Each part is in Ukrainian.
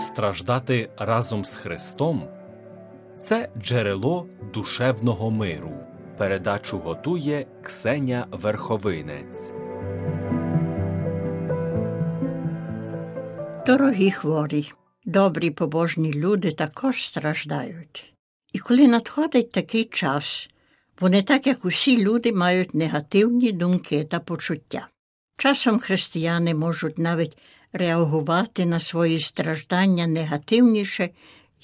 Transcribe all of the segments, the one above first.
страждати разом з Христом це джерело душевного миру. Передачу готує Ксеня Верховинець. Дорогі хворі, добрі побожні люди також страждають. І коли надходить такий час, вони, так як усі люди, мають негативні думки та почуття. Часом християни можуть навіть реагувати на свої страждання негативніше,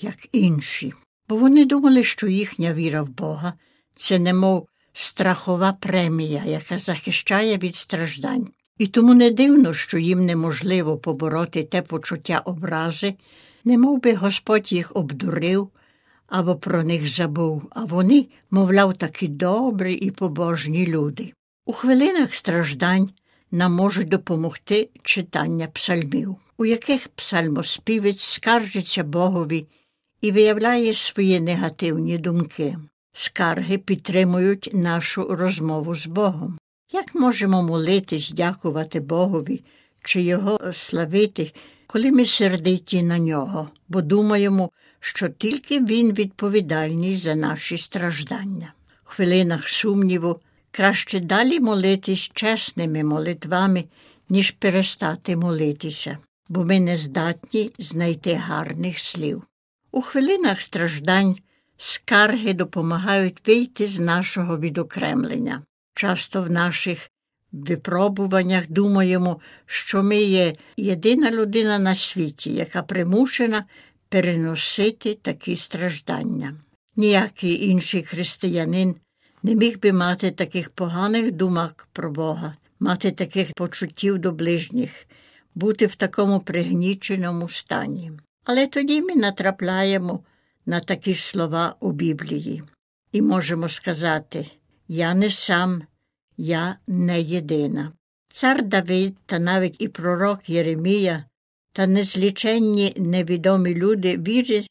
як інші, бо вони думали, що їхня віра в Бога це немов страхова премія, яка захищає від страждань. І тому не дивно, що їм неможливо побороти те почуття образи, немов би Господь їх обдурив або про них забув, а вони, мовляв, такі добрі і побожні люди. У хвилинах страждань нам можуть допомогти читання псальмів, у яких псальмоспівець скаржиться Богові і виявляє свої негативні думки. Скарги підтримують нашу розмову з Богом. Як можемо молитись, дякувати Богові чи Його славити, коли ми сердиті на нього, бо думаємо, що тільки Він відповідальний за наші страждання. В хвилинах сумніву краще далі молитись чесними молитвами, ніж перестати молитися, бо ми не здатні знайти гарних слів. У хвилинах страждань скарги допомагають вийти з нашого відокремлення. Часто в наших випробуваннях думаємо, що ми є єдина людина на світі, яка примушена переносити такі страждання. Ніякий інший християнин не міг би мати таких поганих думок про Бога, мати таких почуттів до ближніх, бути в такому пригніченому стані. Але тоді ми натрапляємо на такі слова у Біблії і можемо сказати Я не сам, я не єдина. Цар Давид та навіть і пророк Єремія та незліченні невідомі люди віри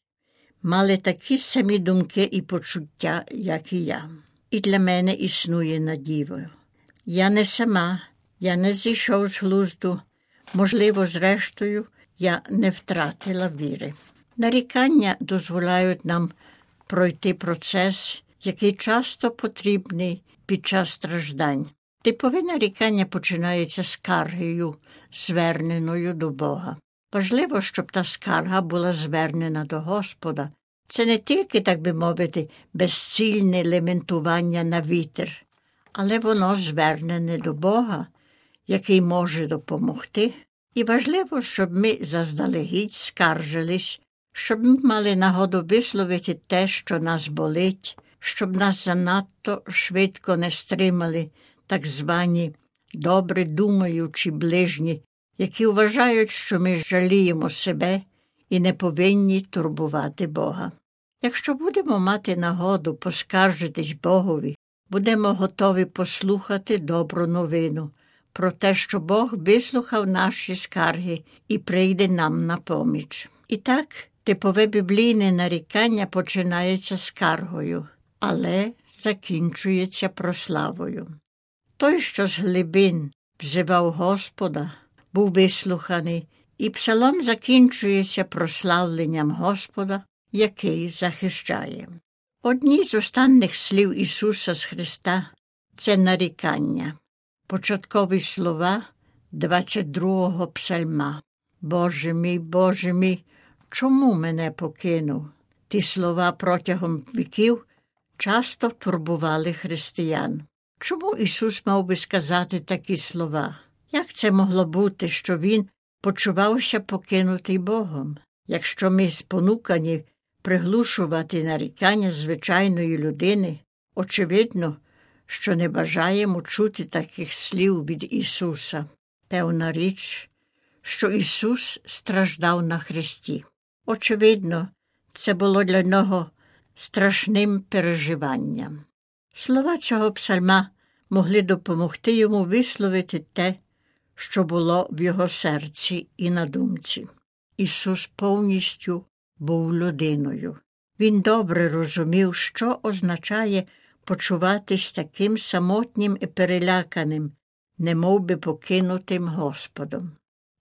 мали такі самі думки і почуття, як і я. І для мене існує надіва. Я не сама, я не зійшов з глузду, можливо, зрештою, я не втратила віри. Нарікання дозволяють нам пройти процес, який часто потрібний під час страждань. Типове нарікання починається скаргою, зверненою до Бога. Важливо, щоб та скарга була звернена до Господа. Це не тільки, так би мовити, безцільне лементування на вітер, але воно звернене до Бога, який може допомогти. І важливо, щоб ми заздалегідь скаржились, щоб ми мали нагоду висловити те, що нас болить, щоб нас занадто швидко не стримали так звані добре думаючі ближні, які вважають, що ми жаліємо себе і не повинні турбувати Бога. Якщо будемо мати нагоду поскаржитись Богові, будемо готові послухати добру новину про те, що Бог вислухав наші скарги і прийде нам на поміч. І так, типове біблійне нарікання починається скаргою, але закінчується прославою. Той, що з глибин взивав Господа, був вислуханий, і псалом закінчується прославленням Господа, який захищає. Одні з останніх слів Ісуса з Христа це нарікання, початкові слова 22-го псальма. Боже мій, Боже мій, чому мене покинув? Ті слова протягом віків часто турбували християн. Чому Ісус мав би сказати такі слова? Як це могло бути, що Він почувався покинутий Богом? Якщо ми спонукані приглушувати нарікання звичайної людини, очевидно, що не бажаємо чути таких слів від Ісуса. Певна річ, що Ісус страждав на Христі. Очевидно, це було для нього страшним переживанням. Слова цього псальма могли допомогти йому висловити те, що було в його серці і на думці. Ісус повністю був людиною. Він добре розумів, що означає почуватись таким самотнім і переляканим, немов би покинутим Господом.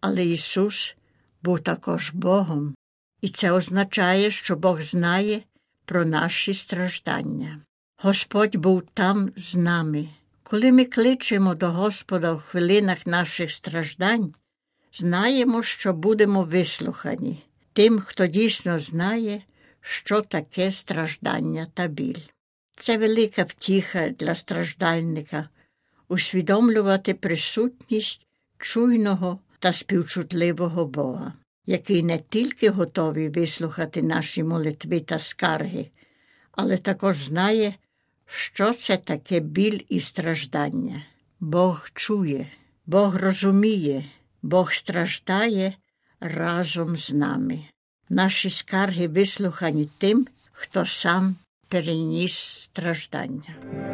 Але Ісус був також Богом, І це означає, що Бог знає про наші страждання. Господь був там з нами. Коли ми кличемо до Господа в хвилинах наших страждань, знаємо, що будемо вислухані тим, хто дійсно знає, що таке страждання та біль. Це велика втіха для страждальника усвідомлювати присутність чуйного та співчутливого Бога, який не тільки готовий вислухати наші молитви та скарги, але також знає, що це таке біль і страждання. Бог чує, Бог розуміє, Бог страждає разом з нами. Наші скарги вислухані тим, хто сам переніс страждання.